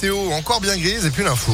Théo, encore bien grise et puis l'info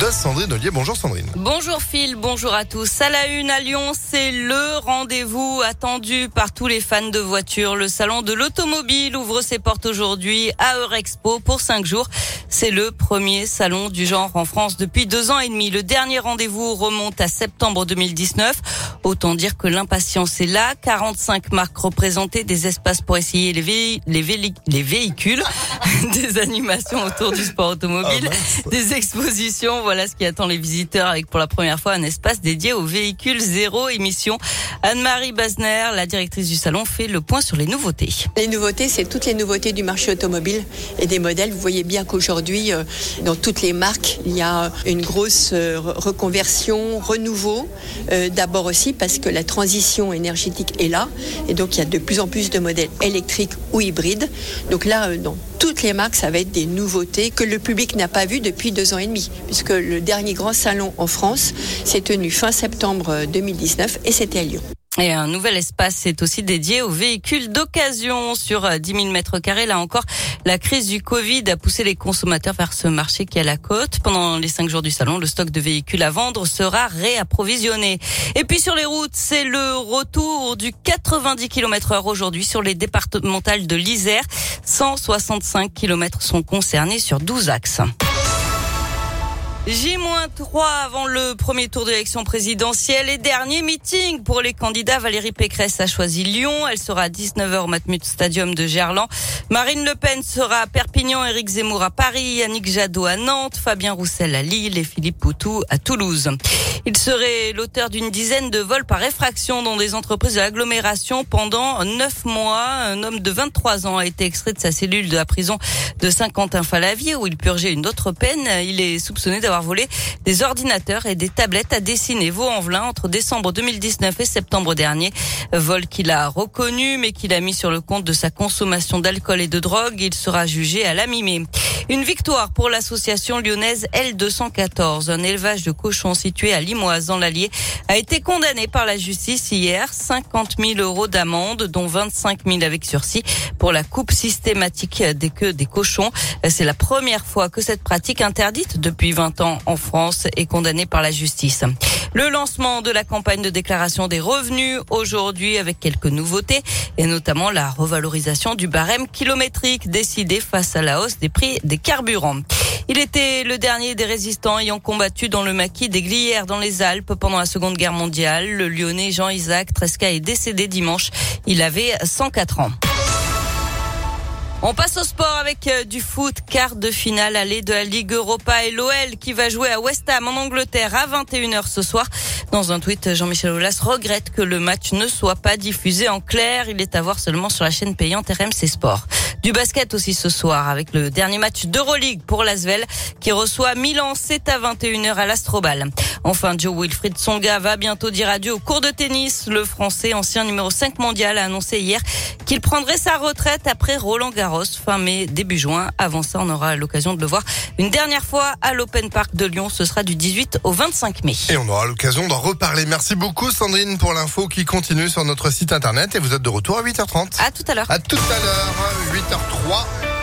de Sandrine Ollier. Bonjour Sandrine. Bonjour Phil, bonjour à tous. À la une à Lyon, c'est le rendez-vous attendu par tous les fans de voitures. Le salon de l'automobile ouvre ses portes aujourd'hui à Eurexpo pour cinq jours. C'est le premier salon du genre en France depuis deux ans et demi. Le dernier rendez-vous remonte à septembre 2019. Autant dire que l'impatience est là. 45 marques représentées, des espaces pour essayer les, les, les véhicules, des animations autour du sport automobile, ah, des expositions voilà ce qui attend les visiteurs avec pour la première fois un espace dédié aux véhicules zéro émission. Anne-Marie Basner, la directrice du salon, fait le point sur les nouveautés. Les nouveautés, c'est toutes les nouveautés du marché automobile et des modèles. Vous voyez bien qu'aujourd'hui, euh, dans toutes les marques, il y a une grosse euh, reconversion, renouveau. Euh, d'abord aussi parce que la transition énergétique est là et donc il y a de plus en plus de modèles électriques ou hybrides. Donc là, dans toutes les marques, ça va être des nouveautés que le public n'a pas vues depuis deux ans et demi, puisque le dernier grand salon en France s'est tenu fin septembre 2019 et c'était à Lyon. Et un nouvel espace est aussi dédié aux véhicules d'occasion sur 10 000 mètres carrés. Là encore, la crise du Covid a poussé les consommateurs vers ce marché qui est à la côte. Pendant les cinq jours du salon, le stock de véhicules à vendre sera réapprovisionné. Et puis sur les routes, c'est le retour du 90 km heure aujourd'hui sur les départementales de l'Isère. 165 km sont concernés sur 12 axes. J-3 avant le premier tour de l'élection présidentielle et dernier meeting pour les candidats. Valérie Pécresse a choisi Lyon. Elle sera à 19h au Matmut Stadium de Gerland. Marine Le Pen sera à Perpignan, Éric Zemmour à Paris, Yannick Jadot à Nantes, Fabien Roussel à Lille et Philippe Poutou à Toulouse. Il serait l'auteur d'une dizaine de vols par effraction dans des entreprises de l'agglomération pendant neuf mois. Un homme de 23 ans a été extrait de sa cellule de la prison de Saint-Quentin-Falavier où il purgeait une autre peine. Il est soupçonné d'avoir volé des ordinateurs et des tablettes à dessiner Vaux-en-Velin entre décembre 2019 et septembre dernier. Vol qu'il a reconnu mais qu'il a mis sur le compte de sa consommation d'alcool et de drogue. Il sera jugé à la mi Une victoire pour l'association lyonnaise L214. Un élevage de cochons situé à Limoise dans l'Allier a été condamné par la justice hier. 50 000 euros d'amende dont 25 000 avec sursis pour la coupe systématique des queues des cochons. C'est la première fois que cette pratique interdite depuis 20 ans en France est condamné par la justice. Le lancement de la campagne de déclaration des revenus aujourd'hui avec quelques nouveautés et notamment la revalorisation du barème kilométrique décidé face à la hausse des prix des carburants. Il était le dernier des résistants ayant combattu dans le maquis des Glières dans les Alpes pendant la Seconde Guerre mondiale. Le Lyonnais Jean-Isaac Tresca est décédé dimanche. Il avait 104 ans. On passe au sport avec euh, du foot, quart de finale aller de la Ligue Europa et l'OL qui va jouer à West Ham en Angleterre à 21h ce soir. Dans un tweet, Jean-Michel Aulas regrette que le match ne soit pas diffusé en clair. Il est à voir seulement sur la chaîne payante RMC Sport. Du basket aussi ce soir avec le dernier match d'Euroleague pour l'Asvel qui reçoit Milan. C'est à 21h à l'Astrobal. Enfin, Joe Wilfried Songa va bientôt dire adieu au cours de tennis. Le Français, ancien numéro 5 mondial, a annoncé hier qu'il prendrait sa retraite après Roland Garros fin mai, début juin. Avant ça, on aura l'occasion de le voir une dernière fois à l'Open Park de Lyon. Ce sera du 18 au 25 mai. Et on aura l'occasion d'en reparler. Merci beaucoup Sandrine pour l'info qui continue sur notre site internet et vous êtes de retour à 8h30. À tout à l'heure. À tout à l'heure, 8h03.